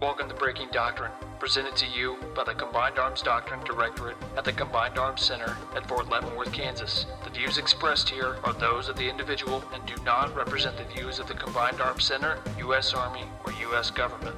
Welcome to Breaking Doctrine, presented to you by the Combined Arms Doctrine Directorate at the Combined Arms Center at Fort Leavenworth, Kansas. The views expressed here are those of the individual and do not represent the views of the Combined Arms Center, U.S. Army, or U.S. government.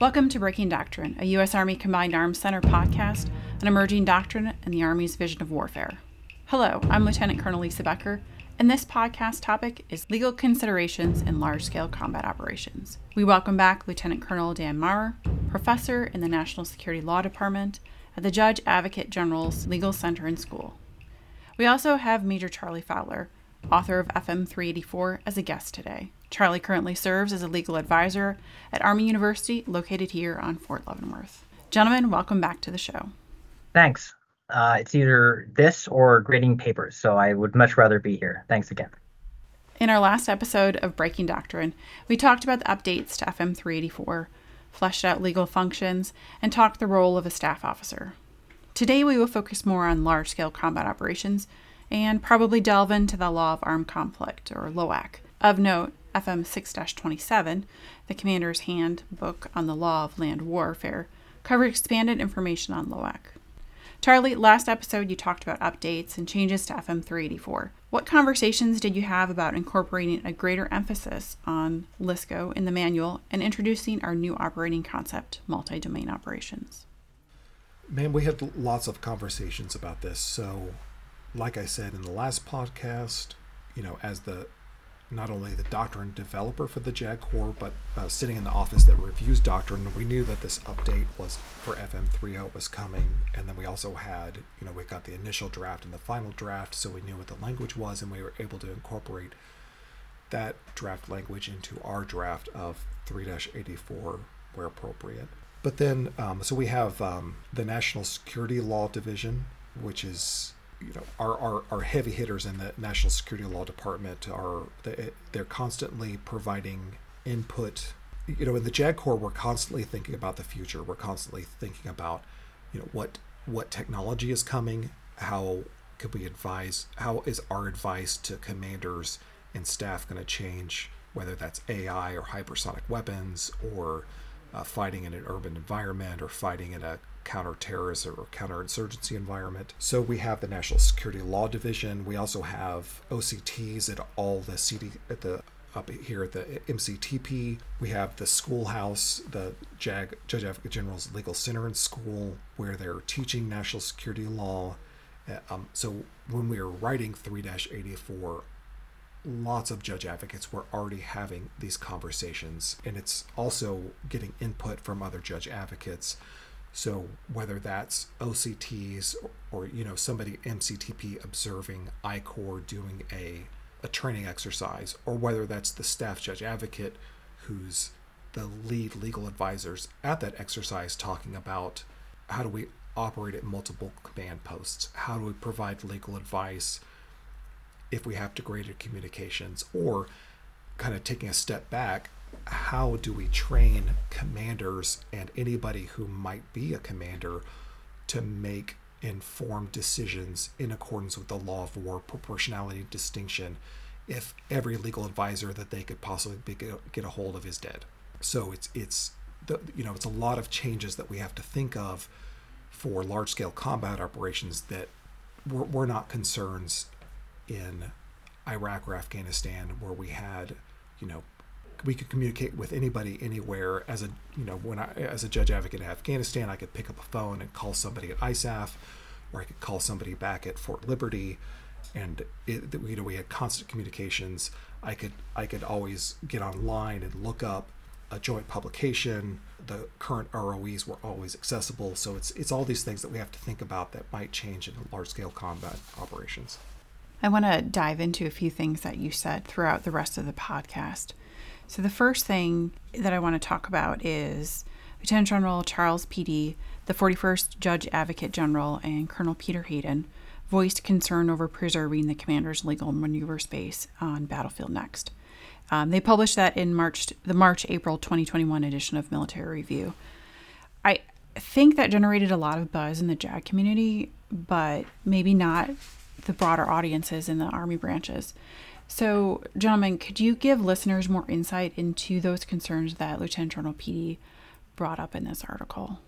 Welcome to Breaking Doctrine, a U.S. Army Combined Arms Center podcast on emerging doctrine and the Army's vision of warfare. Hello, I'm Lieutenant Colonel Lisa Becker, and this podcast topic is legal considerations in large scale combat operations. We welcome back Lieutenant Colonel Dan Maurer, professor in the National Security Law Department at the Judge Advocate General's Legal Center and School. We also have Major Charlie Fowler, author of FM 384, as a guest today. Charlie currently serves as a legal advisor at Army University, located here on Fort Leavenworth. Gentlemen, welcome back to the show. Thanks uh, it's either this or grading papers. So I would much rather be here. Thanks again. In our last episode of Breaking Doctrine, we talked about the updates to FM 384, fleshed out legal functions, and talked the role of a staff officer. Today, we will focus more on large scale combat operations and probably delve into the Law of Armed Conflict, or LOAC. Of note, FM 6 27, the Commander's Handbook on the Law of Land Warfare, covered expanded information on LOAC. Charlie, last episode you talked about updates and changes to FM 384. What conversations did you have about incorporating a greater emphasis on LSCO in the manual and introducing our new operating concept, multi domain operations? Man, we had lots of conversations about this. So, like I said in the last podcast, you know, as the not only the doctrine developer for the JAG Corps, but uh, sitting in the office that reviews doctrine. We knew that this update was for FM 3.0 was coming, and then we also had, you know, we got the initial draft and the final draft, so we knew what the language was, and we were able to incorporate that draft language into our draft of 3-84 where appropriate. But then, um, so we have um, the National Security Law Division, which is you know our, our, our heavy hitters in the national security law department are they're constantly providing input. You know in the jag corps we're constantly thinking about the future. We're constantly thinking about you know what what technology is coming how could we advise how is our advice to commanders and staff going to change whether that's ai or hypersonic weapons or uh, fighting in an urban environment or fighting in a counterterrorism or counterinsurgency environment. So we have the National Security Law Division. We also have OCTs at all the CD at the up here at the MCTP. We have the schoolhouse, the JAG Judge Advocate General's Legal Center and School, where they're teaching national security law. Uh, um, so when we were writing 3-84 lots of judge advocates were already having these conversations and it's also getting input from other judge advocates so whether that's OCTs or, you know somebody MCTP observing I-Corps doing a a training exercise, or whether that's the staff judge advocate who's the lead legal advisors at that exercise talking about how do we operate at multiple command posts, how do we provide legal advice if we have degraded communications, or kind of taking a step back, how do we train commanders and anybody who might be a commander to make informed decisions in accordance with the law of war, proportionality, distinction, if every legal advisor that they could possibly be, get a hold of is dead. So it's it's the, you know it's a lot of changes that we have to think of for large scale combat operations that were, were not concerns in Iraq or Afghanistan where we had you know we could communicate with anybody anywhere. As a you know when I as a judge advocate in Afghanistan I could pick up a phone and call somebody at ISAF or I could call somebody back at Fort Liberty. And it, you know we had constant communications. I could I could always get online and look up a joint publication. The current ROEs were always accessible. So it's it's all these things that we have to think about that might change in large scale combat operations. I want to dive into a few things that you said throughout the rest of the podcast so, the first thing that I want to talk about is Lieutenant General Charles Pede, the 41st Judge Advocate General, and Colonel Peter Hayden voiced concern over preserving the commander's legal maneuver space on Battlefield Next. Um, they published that in March, the March April 2021 edition of Military Review. I think that generated a lot of buzz in the JAG community, but maybe not the broader audiences in the Army branches. So, gentlemen, could you give listeners more insight into those concerns that Lieutenant General Pede brought up in this article?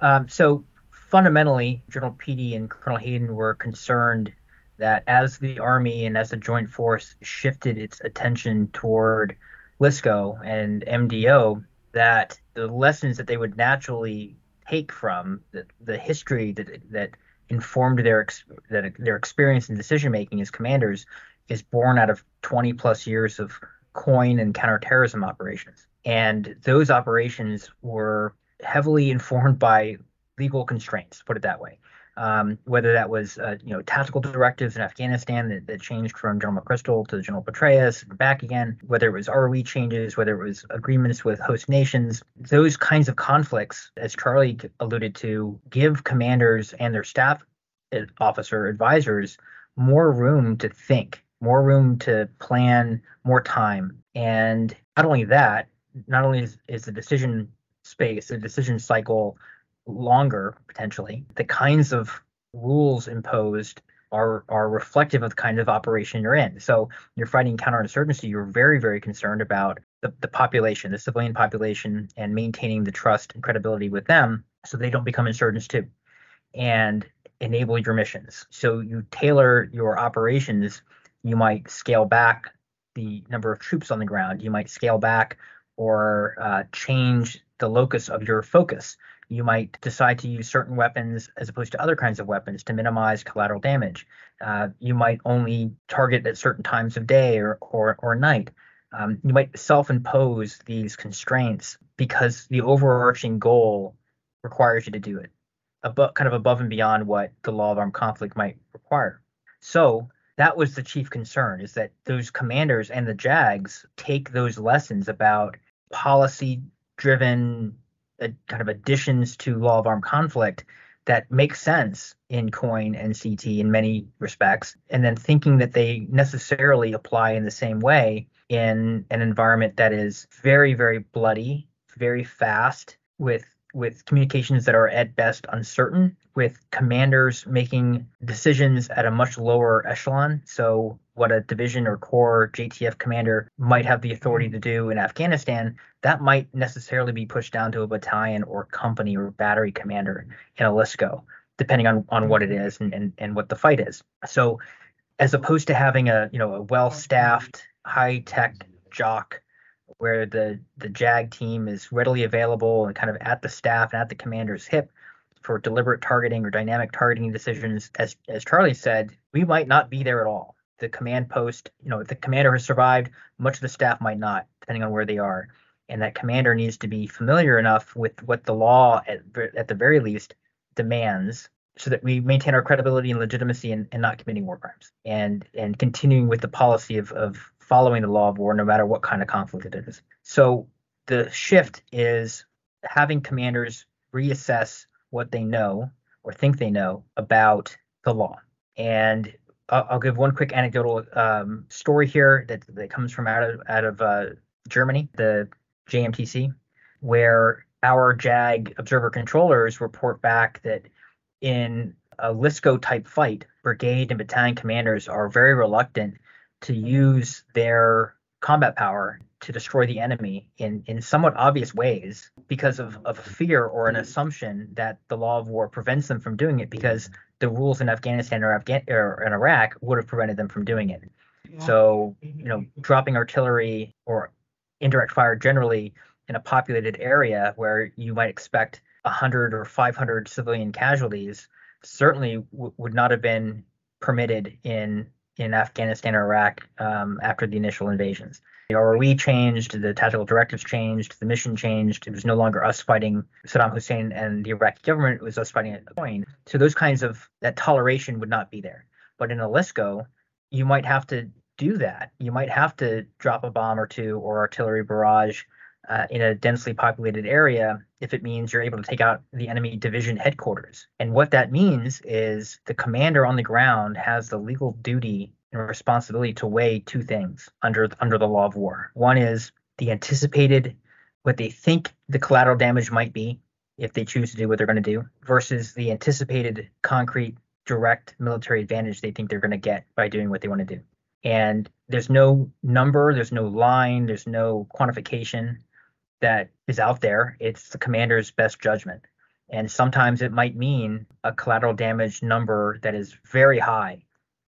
Um, so, fundamentally, General Pede and Colonel Hayden were concerned that as the Army and as the Joint Force shifted its attention toward LSCO and MDO, that the lessons that they would naturally take from the, the history that that informed their their experience in decision making as commanders is born out of 20 plus years of COIN and counterterrorism operations. And those operations were heavily informed by legal constraints, put it that way. Um, whether that was uh, you know tactical directives in Afghanistan that, that, changed from General McChrystal to General Petraeus and back again, whether it was ROE changes, whether it was agreements with host nations, those kinds of conflicts, as Charlie alluded to, give commanders and their staff uh, officer advisors more room to think more room to plan, more time. And not only that, not only is, is the decision space, the decision cycle longer potentially, the kinds of rules imposed are are reflective of the kind of operation you're in. So you're fighting counterinsurgency, you're very, very concerned about the, the population, the civilian population, and maintaining the trust and credibility with them so they don't become insurgents too. And enable your missions. So you tailor your operations you might scale back the number of troops on the ground. You might scale back or uh, change the locus of your focus. You might decide to use certain weapons as opposed to other kinds of weapons to minimize collateral damage. Uh, you might only target at certain times of day or, or, or night. Um, you might self impose these constraints because the overarching goal requires you to do it, above, kind of above and beyond what the law of armed conflict might require. So, that was the chief concern is that those commanders and the jags take those lessons about policy driven uh, kind of additions to law of armed conflict that make sense in coin and ct in many respects and then thinking that they necessarily apply in the same way in an environment that is very very bloody very fast with with communications that are at best uncertain, with commanders making decisions at a much lower echelon. So, what a division or corps JTF commander might have the authority to do in Afghanistan, that might necessarily be pushed down to a battalion or company or battery commander in a LSCO, depending on, on what it is and, and, and what the fight is. So, as opposed to having a you know a well staffed, high tech JOC where the the JAG team is readily available and kind of at the staff and at the commander's hip for deliberate targeting or dynamic targeting decisions. As as Charlie said, we might not be there at all. The command post, you know, if the commander has survived, much of the staff might not, depending on where they are. And that commander needs to be familiar enough with what the law, at, at the very least, demands so that we maintain our credibility and legitimacy and, not committing war crimes and and continuing with the policy of, of following the law of war no matter what kind of conflict it is. So the shift is having commanders reassess what they know or think they know about the law. And I'll, give one quick anecdotal um, story here that, that comes from out of out of uh, Germany, the JMTC, where our JAG observer controllers report back that in a LSCO type fight, brigade and battalion commanders are very reluctant to use their combat power to destroy the enemy in, in somewhat obvious ways because of, of fear or an assumption that the law of war prevents them from doing it because the rules in Afghanistan or, Afghan- or in Iraq would have prevented them from doing it. So, you know, dropping artillery or indirect fire generally in a populated area where you might expect 100 or 500 civilian casualties certainly w- would not have been permitted in in Afghanistan or Iraq um, after the initial invasions. The ROE changed, the tactical directives changed, the mission changed. It was no longer us fighting Saddam Hussein and the Iraqi government, it was us fighting at point. So those kinds of that toleration would not be there. But in a LSCO, you might have to do that. You might have to drop a bomb or two or artillery barrage uh, in a densely populated area if it means you're able to take out the enemy division headquarters. And what that means is the commander on the ground has the legal duty and responsibility to weigh two things under under the law of war. One is the anticipated what they think the collateral damage might be if they choose to do what they're going to do versus the anticipated concrete direct military advantage they think they're going to get by doing what they want to do. And there's no number, there's no line, there's no quantification that is out there. It's the commander's best judgment. And sometimes it might mean a collateral damage number that is very high,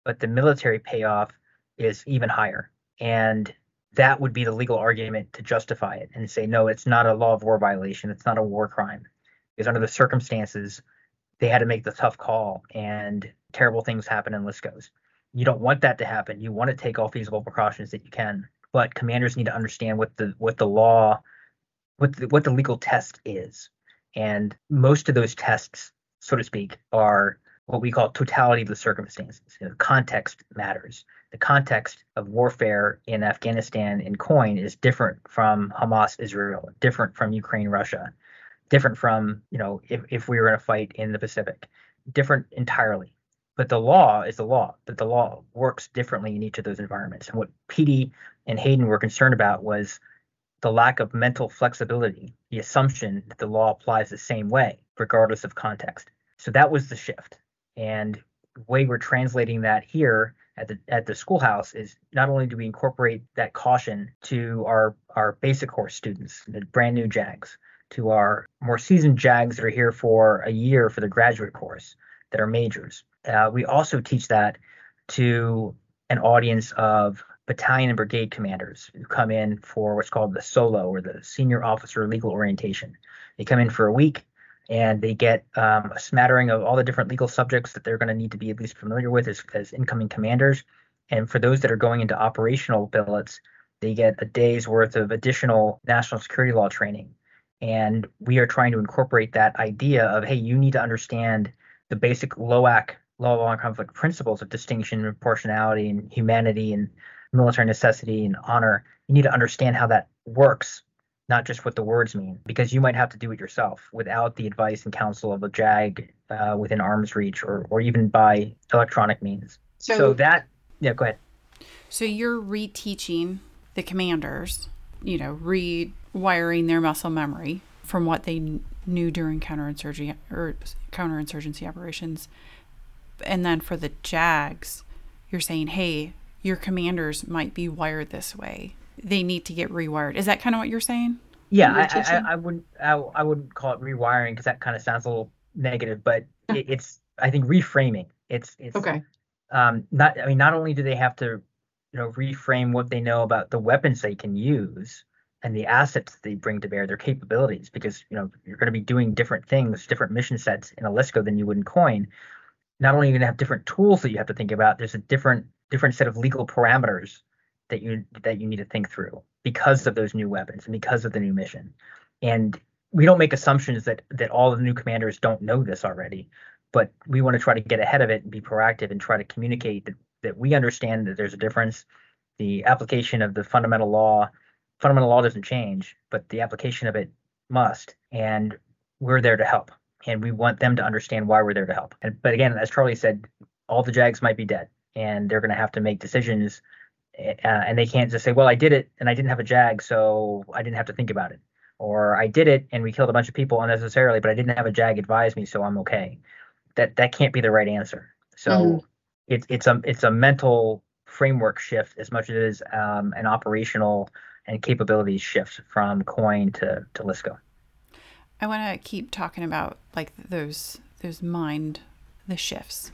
but the military payoff is even higher. And that would be the legal argument to justify it and say, no, it's not a law of war violation. It's not a war crime. Because under the circumstances, they had to make the tough call and terrible things happen in LSCOs. You don't want that to happen. You want to take all feasible precautions that you can, but commanders need to understand what the what the law, what the, what the legal test is, and most of those tests, so to speak, are what we call totality of the circumstances. You know, context matters. The context of warfare in Afghanistan in COIN is different from Hamas Israel, different from Ukraine Russia, different from you know if, if we were in a fight in the Pacific, different entirely but the law is the law that the law works differently in each of those environments and what Pede and hayden were concerned about was the lack of mental flexibility the assumption that the law applies the same way regardless of context so that was the shift and the way we're translating that here at the at the schoolhouse is not only do we incorporate that caution to our our basic course students the brand new jags to our more seasoned jags that are here for a year for the graduate course that are majors uh, we also teach that to an audience of battalion and brigade commanders who come in for what's called the solo or the senior officer legal orientation. They come in for a week and they get um, a smattering of all the different legal subjects that they're going to need to be at least familiar with as, as incoming commanders. And for those that are going into operational billets, they get a day's worth of additional national security law training. And we are trying to incorporate that idea of, hey, you need to understand the basic LOAC law of law and conflict principles of distinction proportionality and humanity and military necessity and honor you need to understand how that works not just what the words mean because you might have to do it yourself without the advice and counsel of a jag uh, within arm's reach or, or even by electronic means. So, so that yeah go ahead. So you're reteaching the commanders you know rewiring their muscle memory from what they knew during counterinsurgency or counterinsurgency operations. And then for the Jags, you're saying, hey, your commanders might be wired this way. They need to get rewired. Is that kind of what you're saying? Yeah, I, I, I, wouldn't I, I wouldn't call it rewiring because that kind of sounds a little negative, but it, it's I think reframing. It's it's okay. Um, not I mean not only do they have to you know reframe what they know about the weapons they can use and the assets they bring to bear, their capabilities, because you know you're going to be doing different things, different mission sets in a LSCO than you would in COIN not only are you going to have different tools that you have to think about, there's a different different set of legal parameters that you that you need to think through because of those new weapons and because of the new mission. And we don't make assumptions that that all the new commanders don't know this already, but we want to try to get ahead of it and be proactive and try to communicate that, that we understand that there's a difference. The application of the fundamental law, fundamental law doesn't change, but the application of it must. And we're there to help and we want them to understand why we're there to help. And, but again, as Charlie said, all the Jags might be dead, and they're going to have to make decisions, uh, and they can't just say, "Well, I did it, and I didn't have a Jag, so I didn't have to think about it," or "I did it, and we killed a bunch of people unnecessarily, but I didn't have a Jag advise me, so I'm okay." That that can't be the right answer. So mm-hmm. it's it's a it's a mental framework shift as much as it is um, an operational and capabilities shift from coin to to LSCO. I want to keep talking about like those those mind the shifts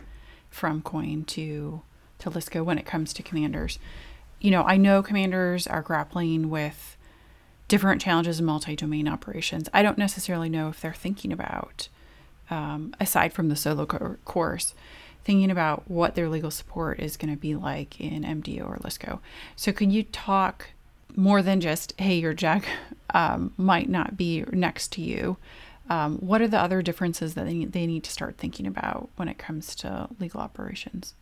from coin to to LSCO when it comes to commanders. You know, I know commanders are grappling with different challenges in multi-domain operations. I don't necessarily know if they're thinking about, um, aside from the solo co- course, thinking about what their legal support is going to be like in MDO or LSCO. So, can you talk more than just, hey, your jag um, might not be next to you. Um, what are the other differences that they, they need to start thinking about when it comes to legal operations?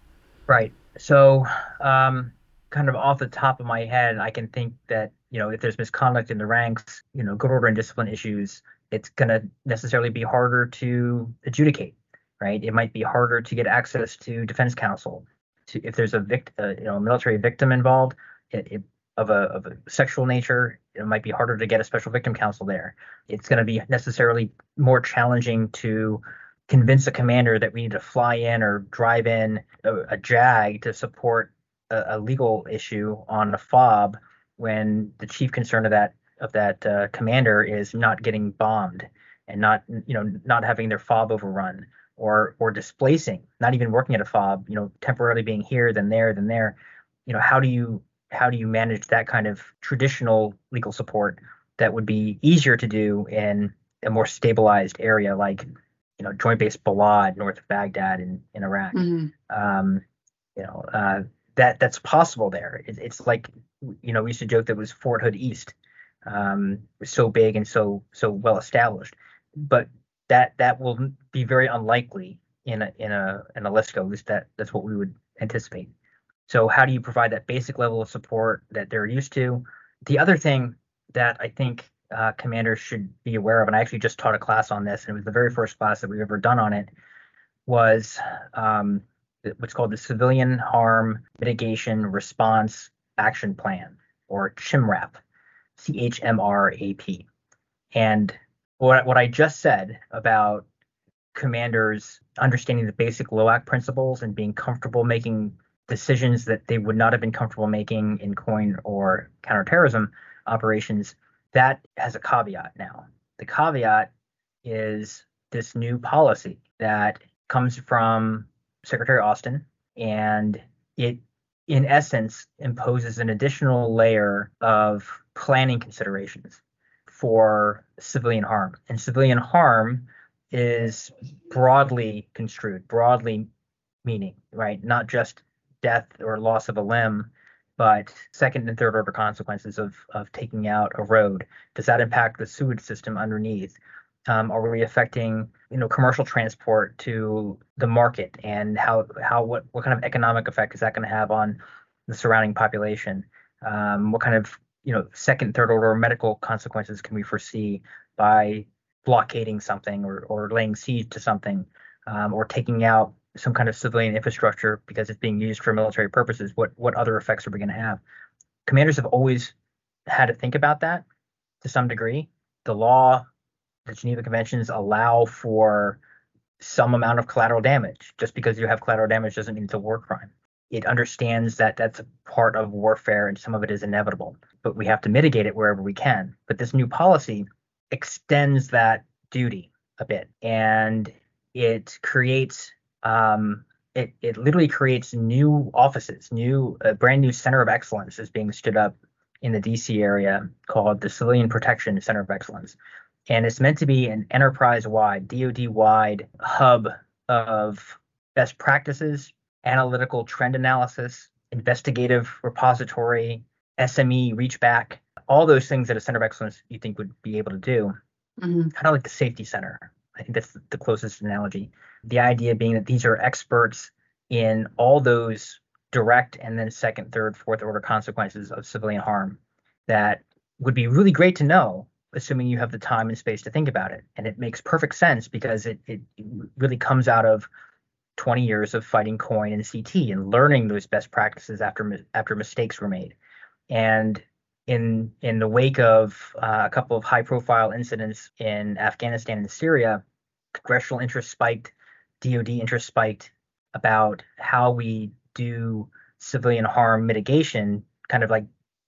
Right. So, um, kind of off the top of my head, I can think that, you know, if there's misconduct in the ranks, you know, good order and discipline issues, it's going to necessarily be harder to adjudicate, right? It might be harder to get access to defense counsel. To, if there's a vict, uh, you know, military victim involved, it, it of a, of a sexual nature, it might be harder to get a special victim counsel there. It's going to be necessarily more challenging to convince a commander that we need to fly in or drive in a, a JAG to support a, a legal issue on a fob when the chief concern of that of that uh, commander is not getting bombed and not you know not having their fob overrun or or displacing not even working at a fob you know temporarily being here then there then there you know how do you how do you manage that kind of traditional legal support that would be easier to do in a more stabilized area like you know joint base balad north of baghdad in, in iraq mm-hmm. um, you know uh, that that's possible there it, it's like you know we used to joke that it was fort hood east um, so big and so so well established but that that will be very unlikely in a in a in a LSCO. At least that that's what we would anticipate. So how do you provide that basic level of support that they're used to? The other thing that I think uh, commanders should be aware of, and I actually just taught a class on this, and it was the very first class that we've ever done on it, was um, what's called the Civilian Harm Mitigation Response Action Plan, or CHMRAP, C H M R A P. And what what I just said about commanders understanding the basic LOAC principles and being comfortable making decisions that they would not have been comfortable making in COIN or counterterrorism operations, that has a caveat now. The caveat is this new policy that comes from Secretary Austin, and it, in essence, imposes an additional layer of planning considerations for civilian harm. And civilian harm is broadly construed, broadly meaning, right? Not just death or loss of a limb, but second and third order consequences of, of taking out a road. Does that impact the sewage system underneath? Um, are we affecting, you know, commercial transport to the market and how how what what kind of economic effect is that going to have on the surrounding population? Um, what kind of you know second third order medical consequences can we foresee by blockading something or, or laying siege to something um, or taking out some kind of civilian infrastructure because it's being used for military purposes? What what other effects are we going to have? Commanders have always had to think about that to some degree. The law the geneva conventions allow for some amount of collateral damage just because you have collateral damage doesn't mean it's a war crime it understands that that's a part of warfare and some of it is inevitable, but we have to mitigate it wherever we can. But this new policy extends that duty a bit and it creates um, it, it literally creates new offices, new a brand new center of excellence is being stood up in the DC area called the Civilian Protection Center of Excellence. And it's meant to be an enterprise wide, DoD wide hub of best practices, analytical trend analysis, investigative repository, SME reach back, all those things that a center of excellence you think would be able to do. Mm-hmm. Kind of like the safety center. I think that's the closest analogy. The idea being that these are experts in all those direct and then second, third, fourth order consequences of civilian harm that would be really great to know, assuming you have the time and space to think about it. And it makes perfect sense because it, it really comes out of 20 years of fighting coin and CT and learning those best practices after after mistakes were made. And in in the wake of uh, a couple of high profile incidents in Afghanistan and Syria, congressional interest spiked, DoD interest spiked about how we do civilian harm mitigation, kind of like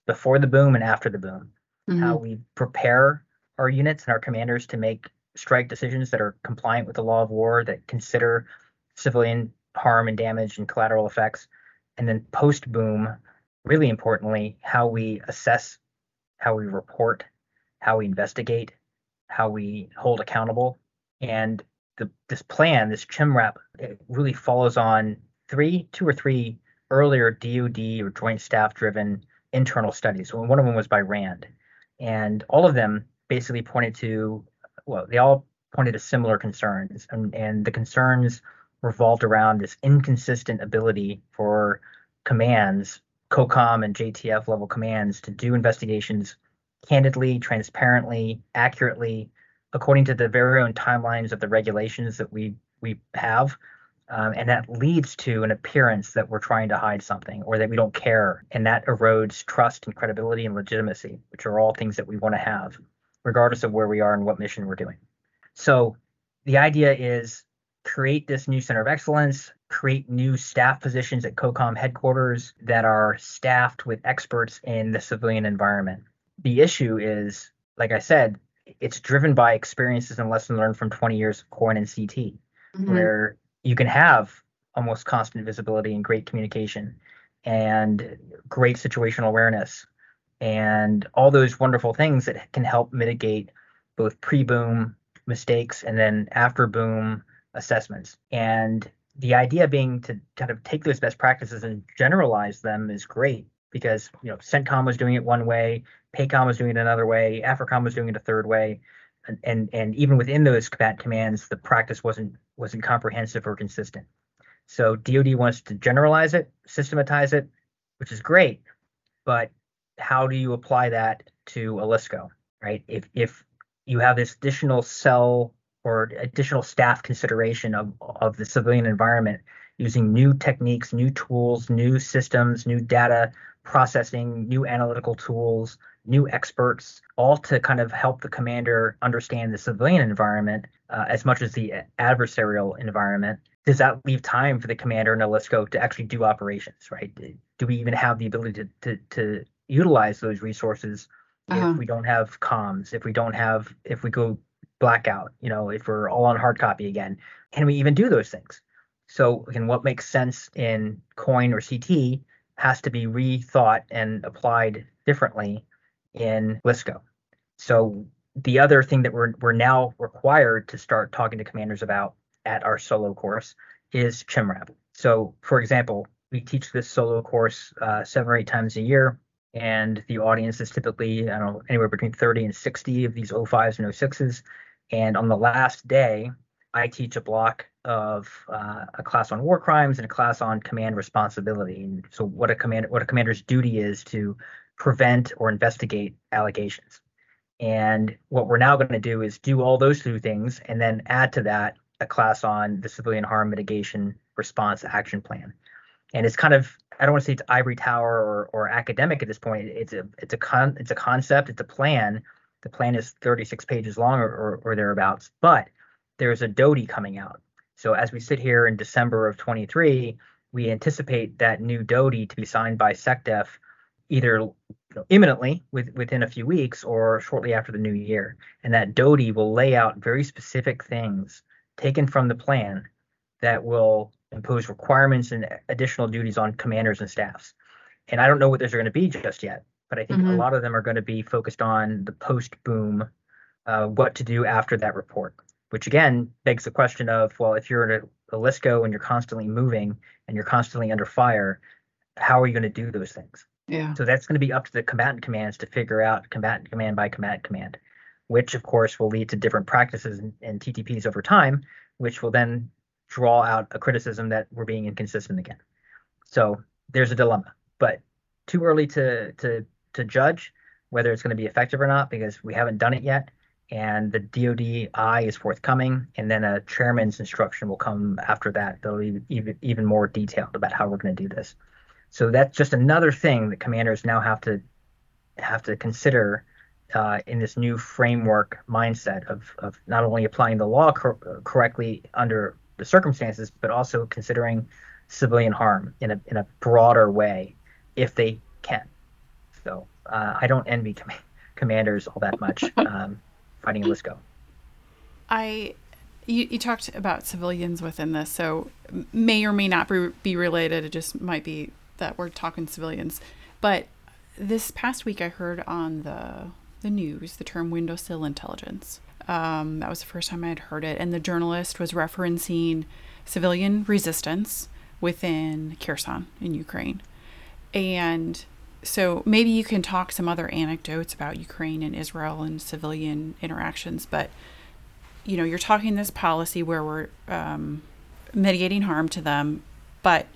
before the boom and after the boom, mm-hmm. how we prepare our units and our commanders to make strike decisions that are compliant with the law of war that consider civilian harm and damage and collateral effects. And then post boom, really importantly, how we assess, how we report, how we investigate, how we hold accountable. And the, this plan, this CHMRAP, it really follows on three, two or three earlier DoD or Joint Staff driven internal studies. One of them was by RAND. And all of them basically pointed to, well, they all pointed to similar concerns. And, and the concerns revolved around this inconsistent ability for commands, COCOM and JTF level commands, to do investigations candidly, transparently, accurately, according to the very own timelines of the regulations that we we have. Um, and that leads to an appearance that we're trying to hide something or that we don't care. And that erodes trust and credibility and legitimacy, which are all things that we want to have, regardless of where we are and what mission we're doing. So the idea is create this new center of excellence, create new staff positions at COCOM headquarters that are staffed with experts in the civilian environment. The issue is, like I said, it's driven by experiences and lessons learned from 20 years of COIN and CT, mm-hmm. where you can have almost constant visibility and great communication and great situational awareness and all those wonderful things that can help mitigate both pre-boom mistakes and then after boom assessments. And the idea being to kind of take those best practices and generalize them is great because you know CENTCOM was doing it one way, PACOM was doing it another way, AFRICOM was doing it a third way, and and, and even within those combat commands, the practice wasn't wasn't comprehensive or consistent. So DoD wants to generalize it, systematize it, which is great, but how do you apply that to a LSCO, right? If if you have this additional cell or additional staff consideration of, of the civilian environment using new techniques, new tools, new systems, new data processing, new analytical tools, new experts, all to kind of help the commander understand the civilian environment uh, as much as the adversarial environment. Does that leave time for the commander and LSCO to actually do operations, right? Do we even have the ability to, to, to utilize those resources uh-huh. if we don't have comms, if we don't have, if we go blackout, you know, if we're all on hard copy again, can we even do those things? So, again, what makes sense in COIN or CT has to be rethought and applied differently in LSCO. So, the other thing that we're, we're now required to start talking to commanders about at our solo course is CHMRAP. So, for example, we teach this solo course uh, seven or eight times a year and the audience is typically I don't know anywhere between 30 and 60 of these 05s and 06s. And on the last day, I teach a block of uh, a class on war crimes and a class on command responsibility. And so what a command what a commander's duty is to prevent or investigate allegations. And what we're now going to do is do all those two things and then add to that a class on the civilian harm mitigation response action plan. And it's kind of I don't want to say it's ivory tower or, or academic at this point. It's a it's a con it's a concept. It's a plan. The plan is 36 pages long or, or, or thereabouts. But there's a DoDI coming out. So as we sit here in December of 23, we anticipate that new DoDI to be signed by SecDef either imminently with, within a few weeks or shortly after the new year. And that DoDI will lay out very specific things taken from the plan that will impose requirements and additional duties on commanders and staffs. And I don't know what those are going to be just yet, but I think mm-hmm. a lot of them are going to be focused on the post boom, uh, what to do after that report, which again begs the question of well, if you're in a, a LSCO and you're constantly moving and you're constantly under fire, how are you going to do those things? Yeah. So that's going to be up to the combatant commands to figure out combatant command by combatant command, which of course will lead to different practices and, TTPs over time, which will then draw out a criticism that we're being inconsistent again. So there's a dilemma, but too early to to to judge whether it's going to be effective or not because we haven't done it yet. And the DoDI is forthcoming, and then a chairman's instruction will come after that. That'll be even even more detailed about how we're going to do this. So that's just another thing that commanders now have to have to consider uh, in this new framework mindset of, of not only applying the law cor- correctly under the circumstances, but also considering civilian harm in a in a broader way, if they can. So uh, I don't envy com- commanders all that much um, fighting a LSCO. I you, you talked about civilians within this, so may or may not be related. It just might be that we're talking civilians. But this past week, I heard on the the news the term windowsill intelligence. Um, that was the first time I had heard it. And the journalist was referencing civilian resistance within Kherson in Ukraine. And so maybe you can talk some other anecdotes about Ukraine and Israel and civilian interactions. But, you know, you're talking this policy where we're um, mitigating harm to them. But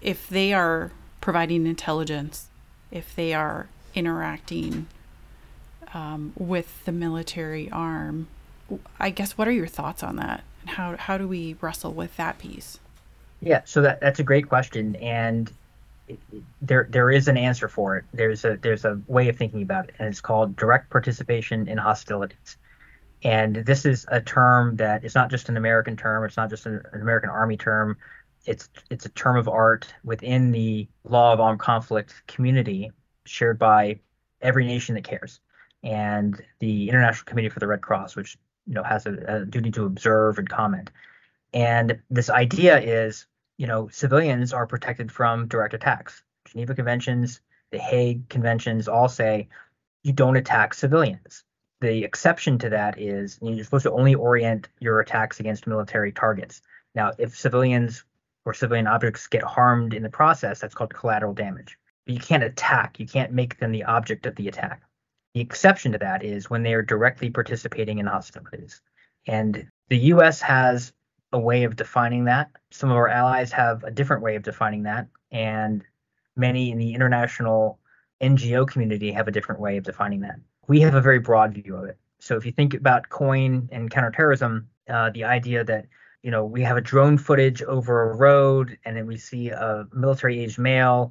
if they are providing intelligence, if they are interacting um, with the military arm, I guess what are your thoughts on that? And how how do we wrestle with that piece? Yeah, so that that's a great question, and there there is an answer for it. There's a there's a way of thinking about it, and it's called direct participation in hostilities. And this is a term that is not just an American term. It's not just an, an American Army term. It's it's a term of art within the law of armed conflict community shared by every nation that cares, and the International Committee for the Red Cross, which you know has a, a duty to observe and comment. And this idea is, you know, civilians are protected from direct attacks. Geneva Conventions, the Hague Conventions all say you don't attack civilians. The exception to that is you're supposed to only orient your attacks against military targets. Now, if civilians or civilian objects get harmed in the process, that's called collateral damage. But you can't attack, you can't make them the object of the attack. The exception to that is when they are directly participating in hostilities. And the US has a way of defining that. Some of our allies have a different way of defining that. And many in the international NGO community have a different way of defining that. We have a very broad view of it. So if you think about COIN and counterterrorism, uh, the idea that you know we have a drone footage over a road and then we see a military aged male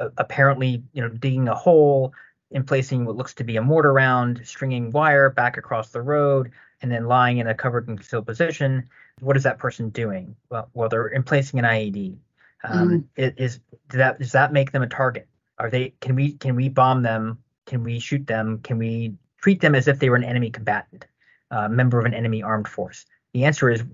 uh, apparently you know digging a hole and placing what looks to be a mortar round stringing wire back across the road and then lying in a covered and concealed position. What is that person doing? Well, well they're emplacing an ied um, mm. is does that does that make them a target? Are they can we can we bomb them? Can we shoot them? Can we treat them as if they were an enemy combatant uh, member of an enemy armed force? The answer is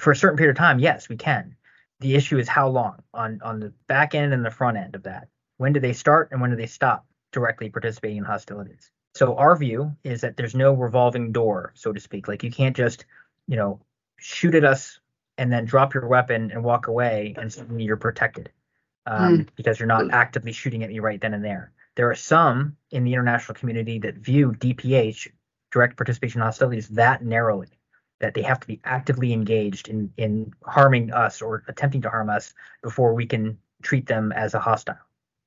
for a certain period of time, yes, we can. The issue is how long on on the back end and the front end of that. When do they start and when do they stop directly participating in hostilities? So our view is that there's no revolving door, so to speak. Like you can't just, you know, shoot at us and then drop your weapon and walk away and suddenly you're protected um, mm. because you're not actively shooting at me right then and there. There are some in the international community that view DPH, direct participation in hostilities, that narrowly that they have to be actively engaged in in harming us or attempting to harm us before we can treat them as a hostile.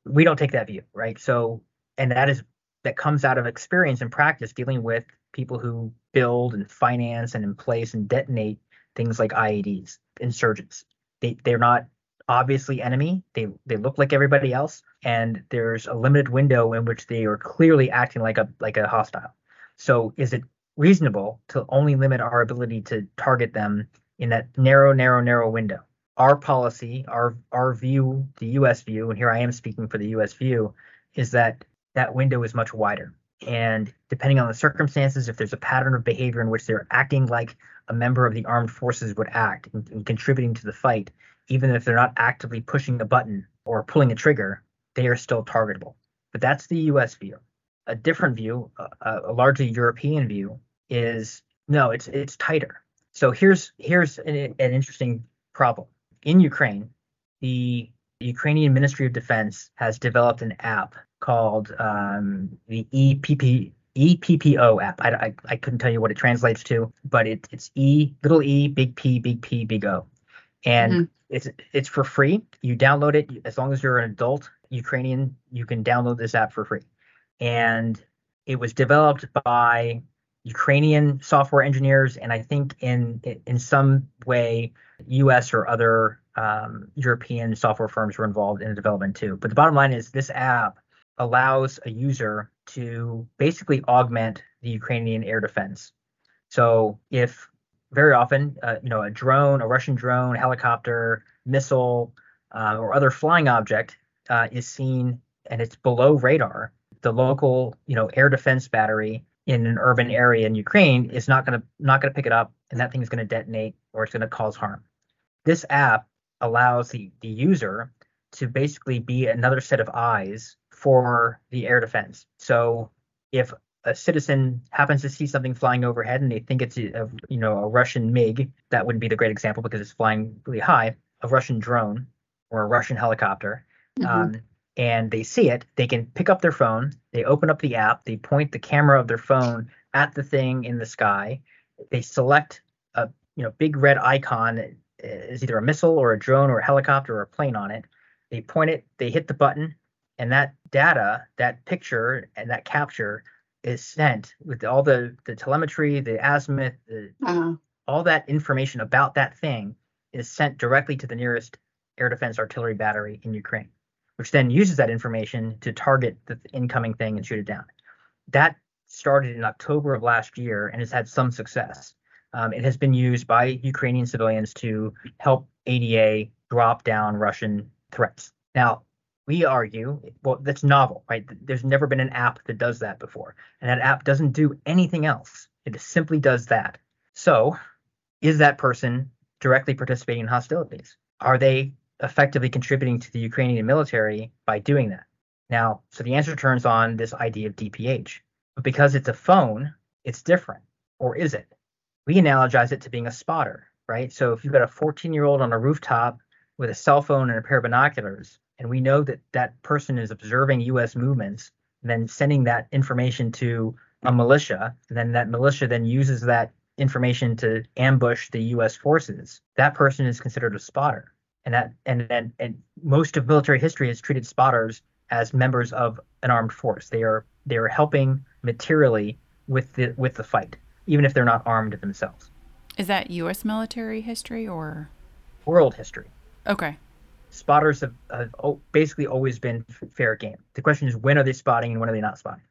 We don't take that view, right? So, and that is that comes out of experience and practice dealing with people who build and finance and in place and detonate things like IEDs, insurgents. They they're not obviously enemy. They they look like everybody else, and there's a limited window in which they are clearly acting like a like a hostile. So is it reasonable to only limit our ability to target them in that narrow, narrow, narrow window. Our policy, our our view, the U.S. view, and here I am speaking for the U.S. view, is that that window is much wider. And depending on the circumstances, if there's a pattern of behavior in which they're acting like a member of the armed forces would act and, and contributing to the fight, even if they're not actively pushing a button or pulling a trigger, they are still targetable. But that's the U.S. view a different view, a, a largely European view, is no, it's it's tighter. So here's here's an, an interesting problem in Ukraine. The Ukrainian Ministry of Defense has developed an app called um, the EPP EPPO app. I, I, I, couldn't tell you what it translates to, but it, it's E little E big P big P big O, and mm-hmm. it's it's for free. You download it as long as you're an adult Ukrainian. You can download this app for free and it was developed by Ukrainian software engineers, and I think in in some way, U.S. or other um, European software firms were involved in the development too. But the bottom line is, this app allows a user to basically augment the Ukrainian air defense. So if very often, uh, you know, a drone, a Russian drone, helicopter, missile, uh, or other flying object uh, is seen and it's below radar, the local, you know, air defense battery in an urban area in Ukraine is not going to not going to pick it up, and that thing is going to detonate or it's going to cause harm. This app allows the the user to basically be another set of eyes for the air defense. So if a citizen happens to see something flying overhead and they think it's a, you know a Russian MiG, that wouldn't be the great example because it's flying really high. A Russian drone or a Russian helicopter. Mm-hmm. Um, and they see it, they can pick up their phone, they open up the app, they point the camera of their phone at the thing in the sky, they select a you know big red icon is either a missile or a drone or a helicopter or a plane on it. They point it, they hit the button, and that data, that picture and that capture is sent with all the the telemetry, the azimuth, the, uh-huh. all that information about that thing is sent directly to the nearest air defense artillery battery in Ukraine which then uses that information to target the incoming thing and shoot it down. That started in October of last year and has had some success. Um, it has been used by Ukrainian civilians to help ADA drop down Russian threats. Now, we argue, well, that's novel, right? There's never been an app that does that before. And that app doesn't do anything else. It simply does that. So, is that person directly participating in hostilities? Are they effectively contributing to the Ukrainian military by doing that? Now, so the answer turns on this idea of DPH. But because it's a phone, it's different. Or is it? We analogize it to being a spotter, right? So if you've got a 14 year old on a rooftop with a cell phone and a pair of binoculars, and we know that that person is observing U.S. movements, then sending that information to a militia, then that militia then uses that information to ambush the U.S. forces. That person is considered a spotter, and that and and, and most of military history has treated spotters as members of an armed force. They are they are helping materially with the with the fight, even if they're not armed themselves. Is that U.S. military history or world history? Okay spotters have, have basically always been fair game. The question is when are they spotting and when are they not spotting?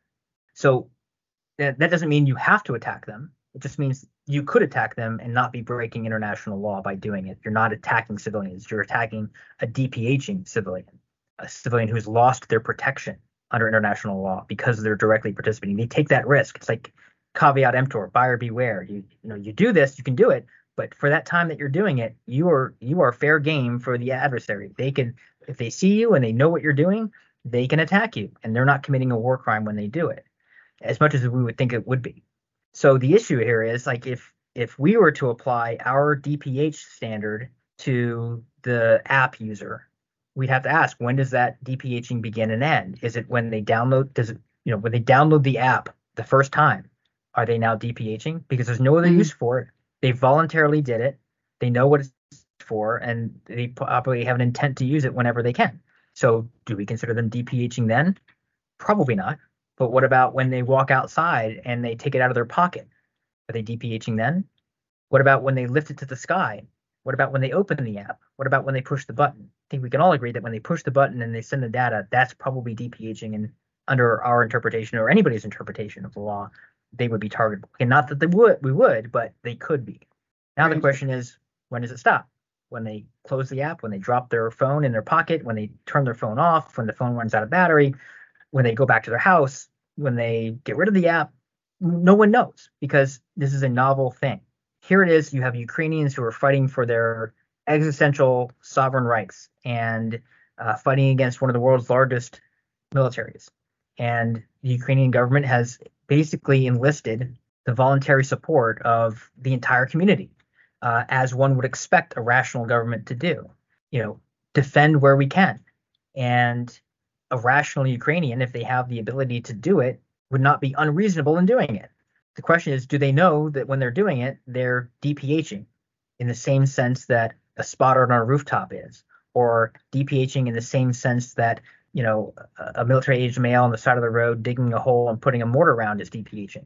So that, that doesn't mean you have to attack them. It just means you could attack them and not be breaking international law by doing it. You're not attacking civilians. You're attacking a DPHing civilian, a civilian who's lost their protection under international law because they're directly participating. They take that risk. It's like caveat emptor, buyer beware. You you know you do this, you can do it, but for that time that you're doing it, you are you are fair game for the adversary. They can if they see you and they know what you're doing, they can attack you, and they're not committing a war crime when they do it, as much as we would think it would be. So the issue here is like if if we were to apply our DPH standard to the app user, we'd have to ask when does that DPHing begin and end? Is it when they download? Does it you know when they download the app the first time? Are they now DPHing? Because there's no other mm-hmm. use for it they voluntarily did it. They know what it's for, and they probably have an intent to use it whenever they can. So, do we consider them DPHing then? Probably not. But what about when they walk outside and they take it out of their pocket? Are they DPHing then? What about when they lift it to the sky? What about when they open the app? What about when they push the button? I think we can all agree that when they push the button and they send the data, that's probably DPHing and under our interpretation or anybody's interpretation of the law, they would be targetable. And not that they would, we would, but they could be. Now the question is, when does it stop? When they close the app, when they drop their phone in their pocket, when they turn their phone off, when the phone runs out of battery, when they go back to their house, when they get rid of the app, no one knows because this is a novel thing. Here it is. You have Ukrainians who are fighting for their existential sovereign rights and uh, fighting against one of the world's largest militaries. And the Ukrainian government has basically enlisted the voluntary support of the entire community, uh, as one would expect a rational government to do. You know, defend where we can. And a rational Ukrainian, if they have the ability to do it, would not be unreasonable in doing it. The question is, do they know that when they're doing it, they're DPHing in the same sense that a spotter on a rooftop is, or DPHing in the same sense that you know, a military aged male on the side of the road digging a hole and putting a mortar around his DPHing.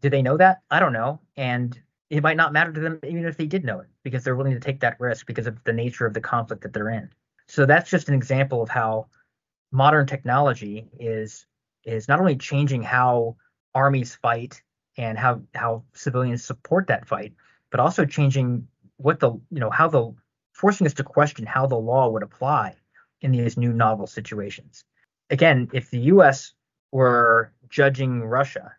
Do they know that? I don't know. And it might not matter to them even if they did know it because they're willing to take that risk because of the nature of the conflict that they're in. So that's just an example of how modern technology is is not only changing how armies fight and how how civilians support that fight, but also changing what the you know how the forcing us to question how the law would apply in these new novel situations. Again, if the U.S. were judging Russia,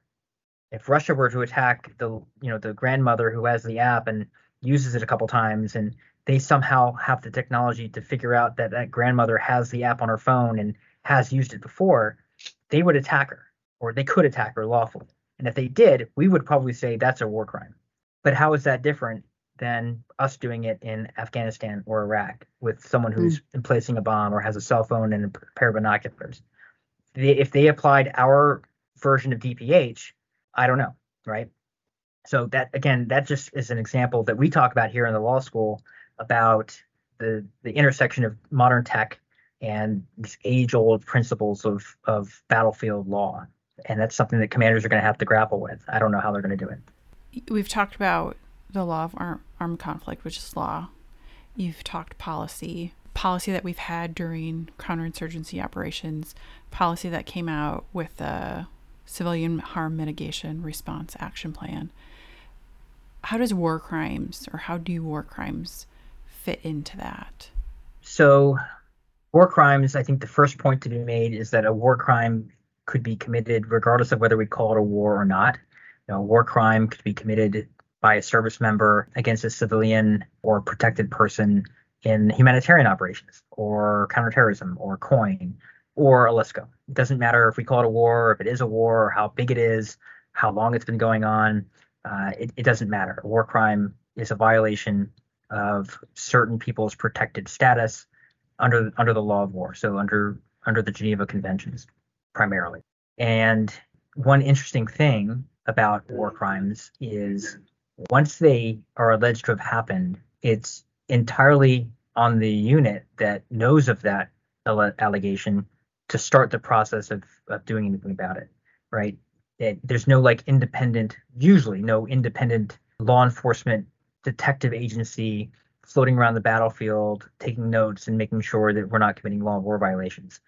if Russia were to attack the you know the grandmother who has the app and uses it a couple times, and they somehow have the technology to figure out that that grandmother has the app on her phone and has used it before, they would attack her, or they could attack her lawfully. And if they did, we would probably say that's a war crime. But how is that different than us doing it in Afghanistan or Iraq with someone who's mm. placing a bomb or has a cell phone and a pair of binoculars. If they applied our version of DPH, I don't know, right? So that again, that just is an example that we talk about here in the law school about the the intersection of modern tech and these age-old principles of of battlefield law, and that's something that commanders are going to have to grapple with. I don't know how they're going to do it. We've talked about the law of arm, armed conflict, which is law. You've talked policy, policy that we've had during counterinsurgency operations, policy that came out with the civilian harm mitigation response action plan. How does war crimes or how do war crimes fit into that? So, war crimes, I think the first point to be made is that a war crime could be committed regardless of whether we call it a war or not. You know, a war crime could be committed by a service member against a civilian or protected person in humanitarian operations or counterterrorism or COIN or a LSCO. It doesn't matter if we call it a war, if it is a war, how big it is, how long it's been going on. Uh, it, it doesn't matter. A war crime is a violation of certain people's protected status under under the law of war. So under under the Geneva Conventions, primarily. And one interesting thing about war crimes is once they are alleged to have happened, it's entirely on the unit that knows of that allegation to start the process of, of doing anything about it, right? It, there's no like independent, usually no independent law enforcement detective agency floating around the battlefield, taking notes and making sure that we're not committing law and war violations.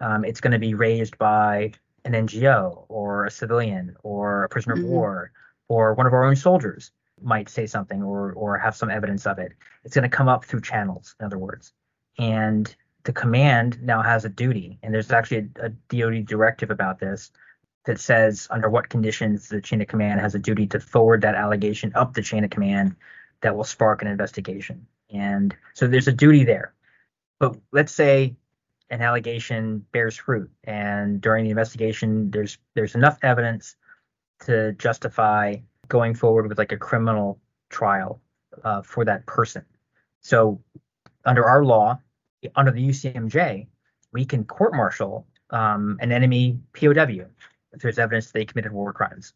Um, it's going to be raised by an NGO or a civilian or a prisoner mm-hmm. of war or one of our own soldiers might say something or or have some evidence of it. It's going to come up through channels, in other words. And the command now has a duty, and there's actually a, a DoD directive about this that says under what conditions the chain of command has a duty to forward that allegation up the chain of command that will spark an investigation. And so there's a duty there. But let's say an allegation bears fruit and during the investigation there's there's enough evidence to justify going forward with like a criminal trial uh, for that person. So under our law, under the UCMJ, we can court martial um, an enemy POW if there's evidence they committed war crimes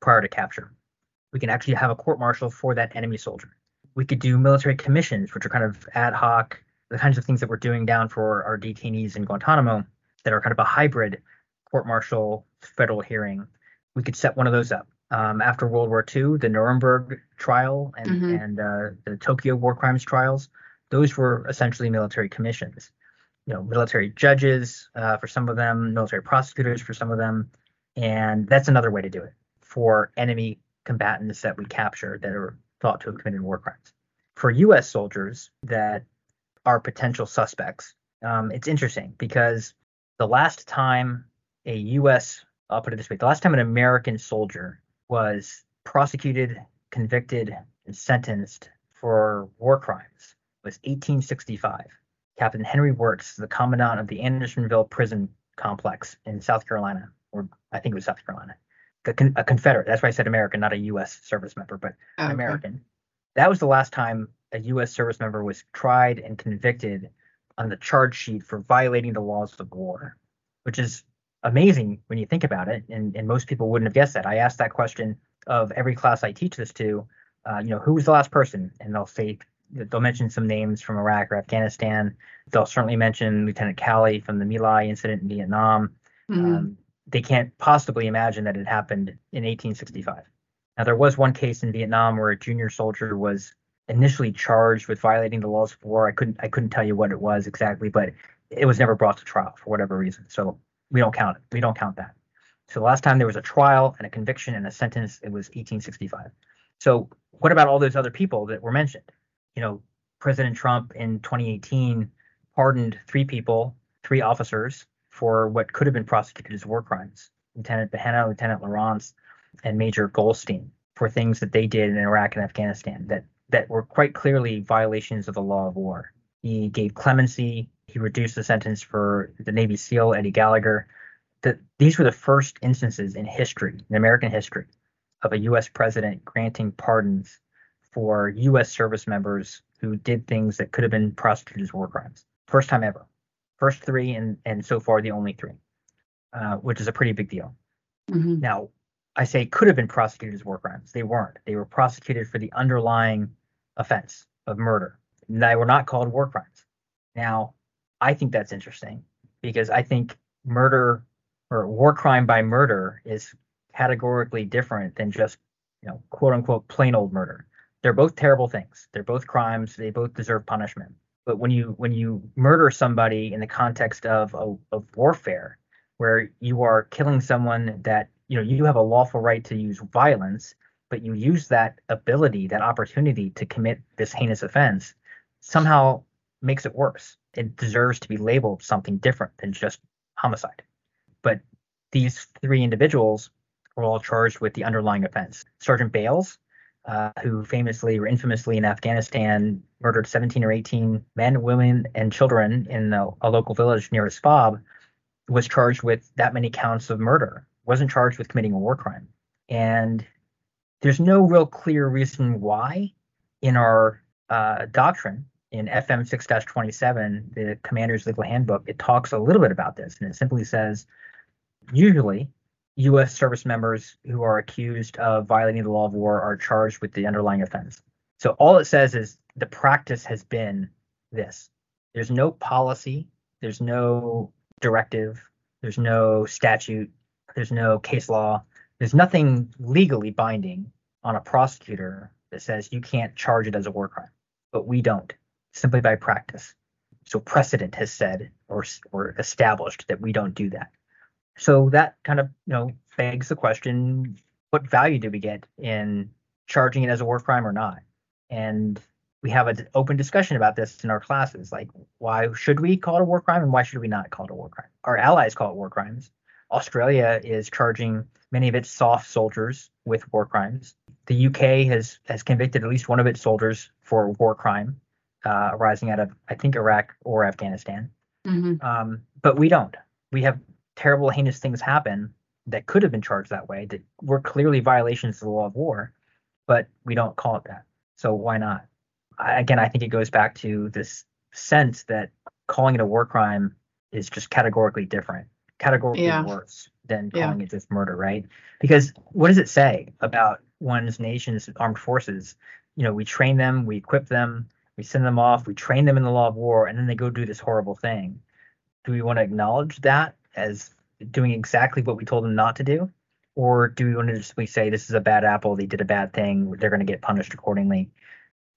prior to capture. We can actually have a court martial for that enemy soldier. We could do military commissions, which are kind of ad hoc, the kinds of things that we're doing down for our detainees in Guantanamo that are kind of a hybrid court martial federal hearing. We could set one of those up um, after World War II, the Nuremberg trial and, mm-hmm. and uh, the Tokyo war crimes trials, those were essentially military commissions. You know, military judges uh, for some of them, military prosecutors for some of them, and that's another way to do it for enemy combatants that we capture that are thought to have committed war crimes. For U.S. soldiers that are potential suspects, um, it's interesting because the last time a U.S. I'll put it this way: the last time an American soldier was prosecuted, convicted, and sentenced for war crimes was 1865. Captain Henry Wirz, the commandant of the Andersonville prison complex in South Carolina, or I think it was South Carolina, a, con- a Confederate. That's why I said American, not a U.S. service member, but oh, okay. American. That was the last time a U.S. service member was tried and convicted on the charge sheet for violating the laws of war, which is amazing when you think about it, and, and most people wouldn't have guessed that. I asked that question of every class I teach this to, uh, you know, who was the last person? And they'll say they'll mention some names from Iraq or Afghanistan. They'll certainly mention Lieutenant Calley from the My Lai incident in Vietnam. Mm-hmm. Um, they can't possibly imagine that it happened in 1865. Now there was one case in Vietnam where a junior soldier was initially charged with violating the laws of war. I couldn't I couldn't tell you what it was exactly, but it was never brought to trial for whatever reason. So we don't count it. We don't count that. So the last time there was a trial and a conviction and a sentence, it was 1865. So what about all those other people that were mentioned? You know, President Trump in 2018 pardoned three people, three officers for what could have been prosecuted as war crimes. Lieutenant Behenna, Lieutenant Lorance, and Major Golsteyn for things that they did in Iraq and Afghanistan that that were quite clearly violations of the law of war. He gave clemency he reduced the sentence for the Navy SEAL Eddie Gallagher. The, these were the first instances in history, in American history, of a U.S. president granting pardons for U.S. service members who did things that could have been prosecuted as war crimes. First time ever. First three, and, and so far the only three, uh, which is a pretty big deal. Mm-hmm. Now, I say could have been prosecuted as war crimes. They weren't. They were prosecuted for the underlying offense of murder. They were not called war crimes. Now, I think that's interesting because I think murder or war crime by murder is categorically different than just, you know, quote unquote plain old murder. They're both terrible things. They're both crimes. They both deserve punishment. But when you when you murder somebody in the context of of, of warfare, where you are killing someone that you know you have a lawful right to use violence, but you use that ability, that opportunity to commit this heinous offense, somehow makes it worse. It deserves to be labeled something different than just homicide. But these three individuals were all charged with the underlying offense. Sergeant Bales, uh, who famously or infamously in Afghanistan murdered 17 or 18 men, women, and children in a, a local village near Asbab, was charged with that many counts of murder. Wasn't charged with committing a war crime. And there's no real clear reason why in our uh, doctrine in FM 6 27, the commander's legal handbook, it talks a little bit about this. And it simply says usually U.S. service members who are accused of violating the law of war are charged with the underlying offense. So all it says is the practice has been this. There's no policy, there's no directive, there's no statute, there's no case law, there's nothing legally binding on a prosecutor that says you can't charge it as a war crime. But we don't, simply by practice. So precedent has said or, or established that we don't do that. So that kind of you know begs the question: What value do we get in charging it as a war crime or not? And we have an open discussion about this in our classes. Like, why should we call it a war crime, and why should we not call it a war crime? Our allies call it war crimes. Australia is charging many of its soft soldiers with war crimes. The UK has has convicted at least one of its soldiers for a war crime uh, arising out of, I think, Iraq or Afghanistan. Mm-hmm. Um, but we don't. We have terrible, heinous things happen that could have been charged that way that were clearly violations of the law of war, but we don't call it that. So why not? I, again, I think it goes back to this sense that calling it a war crime is just categorically different, categorically yeah. worse than calling yeah. it just murder, right? Because what does it say about one's nation's armed forces? You know, we train them, we equip them, we send them off, we train them in the law of war, and then they go do this horrible thing. Do we want to acknowledge that as doing exactly what we told them not to do? Or do we want to just say this is a bad apple, they did a bad thing, they're going to get punished accordingly?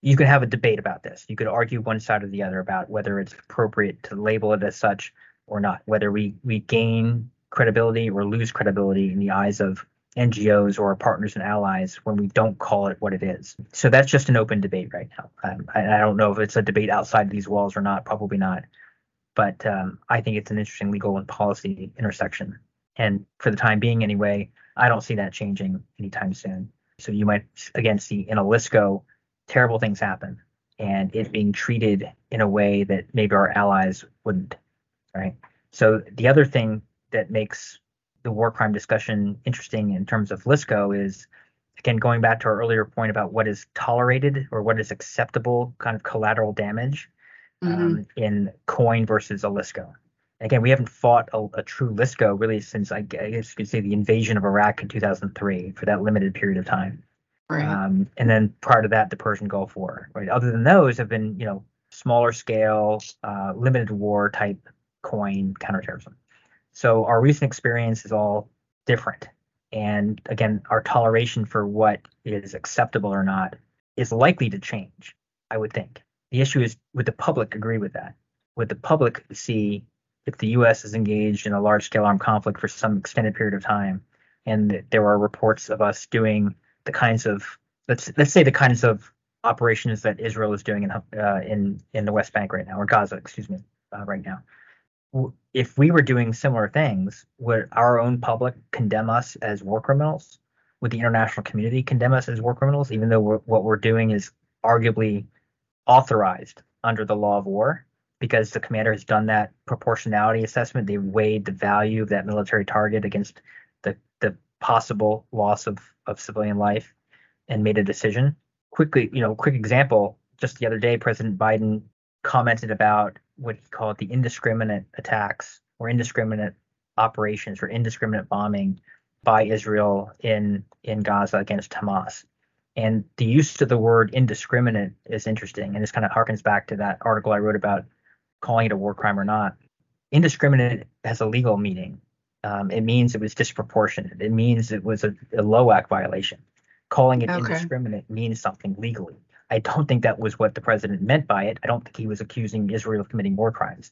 You could have a debate about this. You could argue one side or the other about whether it's appropriate to label it as such or not, whether we, we gain credibility or lose credibility in the eyes of NGOs or our partners and allies when we don't call it what it is. So that's just an open debate right now. Um, I, I, don't know if it's a debate outside these walls or not, probably not but um, I think it's an interesting legal and policy intersection. And for the time being, anyway, I don't see that changing anytime soon. So you might again see in a LSCO terrible things happen, and it being treated in a way that maybe our allies wouldn't. Right. So the other thing that makes the war crime discussion interesting in terms of LSCO is again going back to our earlier point about what is tolerated or what is acceptable kind of collateral damage mm-hmm. um, in Coin versus a LSCO. Again, we haven't fought a, a true LSCO really since I guess you could say the invasion of Iraq in 2003 for that limited period of time. Right. Um, and then prior to that, the Persian Gulf War. Right. Other than those, have been you know smaller scale, uh, limited war type coin counterterrorism. So our recent experience is all different. And again, our toleration for what is acceptable or not is likely to change, I would think. The issue is would the public agree with that? Would the public see if the U.S. is engaged in a large scale armed conflict for some extended period of time, and there are reports of us doing the kinds of let's let's say the kinds of operations that Israel is doing in uh, in in the West Bank right now or Gaza, excuse me, uh, right now. If we were doing similar things, would our own public condemn us as war criminals? Would the international community condemn us as war criminals, even though we're, what we're doing is arguably authorized under the law of war because the commander has done that proportionality assessment. They weighed the value of that military target against the, the possible loss of, of civilian life and made a decision. Quickly, you know, quick example, just the other day, President Biden commented about what he called the indiscriminate attacks or indiscriminate operations or indiscriminate bombing by Israel in in Gaza against Hamas. And the use of the word indiscriminate is interesting. And this kind of harkens back to that article I wrote about calling it a war crime or not. Indiscriminate has a legal meaning. Um, it means it was disproportionate. It means it was a, a act violation. Calling it okay. indiscriminate means something legally. I don't think that was what the president meant by it. I don't think he was accusing Israel of committing war crimes.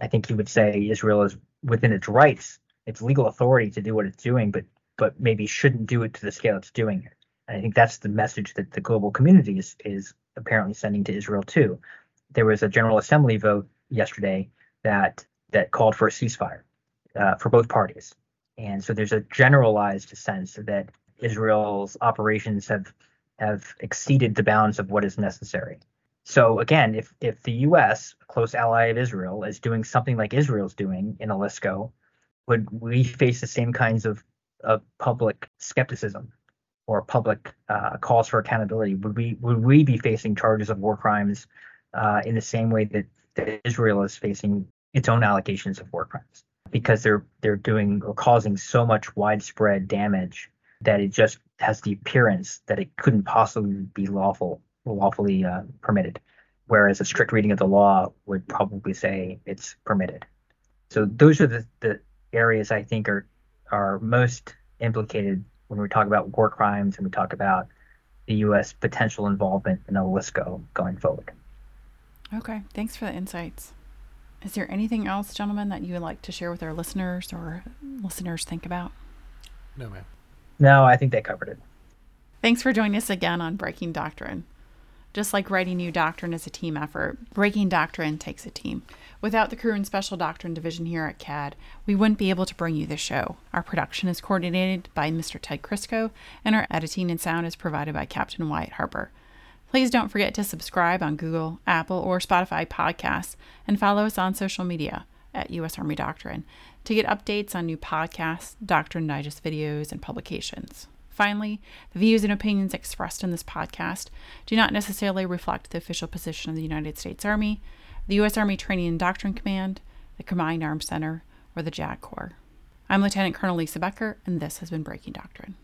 I think he would say Israel is within its rights, its legal authority to do what it's doing, but but maybe shouldn't do it to the scale it's doing it. I think that's the message that the global community is is apparently sending to Israel too. there was a General Assembly vote yesterday that that called for a ceasefire uh, for both parties, and so there's a generalized sense that Israel's operations have have exceeded the bounds of what is necessary. So again, if if the U.S., a close ally of Israel, is doing something like Israel's doing in a LSCO, would we face the same kinds of, of public skepticism or public uh, calls for accountability? Would we would we be facing charges of war crimes uh, in the same way that, that Israel is facing its own allegations of war crimes? Because they're they're doing or causing so much widespread damage that it just has the appearance that it couldn't possibly be lawful lawfully uh, permitted, whereas a strict reading of the law would probably say it's permitted. So those are the, the areas I think are are most implicated when we talk about war crimes and we talk about the U.S. potential involvement in a LSCO going forward. Okay, thanks for the insights. Is there anything else, gentlemen, that you would like to share with our listeners or listeners think about? No, ma'am. No, I think they covered it. Thanks for joining us again on Breaking Doctrine. Just like writing new doctrine is a team effort, breaking doctrine takes a team. Without the crew and special doctrine division here at CADD, we wouldn't be able to bring you this show. Our production is coordinated by Mr. Ted Crisco, and our editing and sound is provided by Captain Wyatt Harper. Please don't forget to subscribe on Google, Apple, or Spotify podcasts, and follow us on social media at U.S. Army Doctrine to get updates on new podcasts, Doctrine Digest videos, and publications. Finally, the views and opinions expressed in this podcast do not necessarily reflect the official position of the United States Army, the U.S. Army Training and Doctrine Command, the Combined Arms Center, or the JAG Corps. I'm Lieutenant Colonel Lisa Becker, and this has been Breaking Doctrine.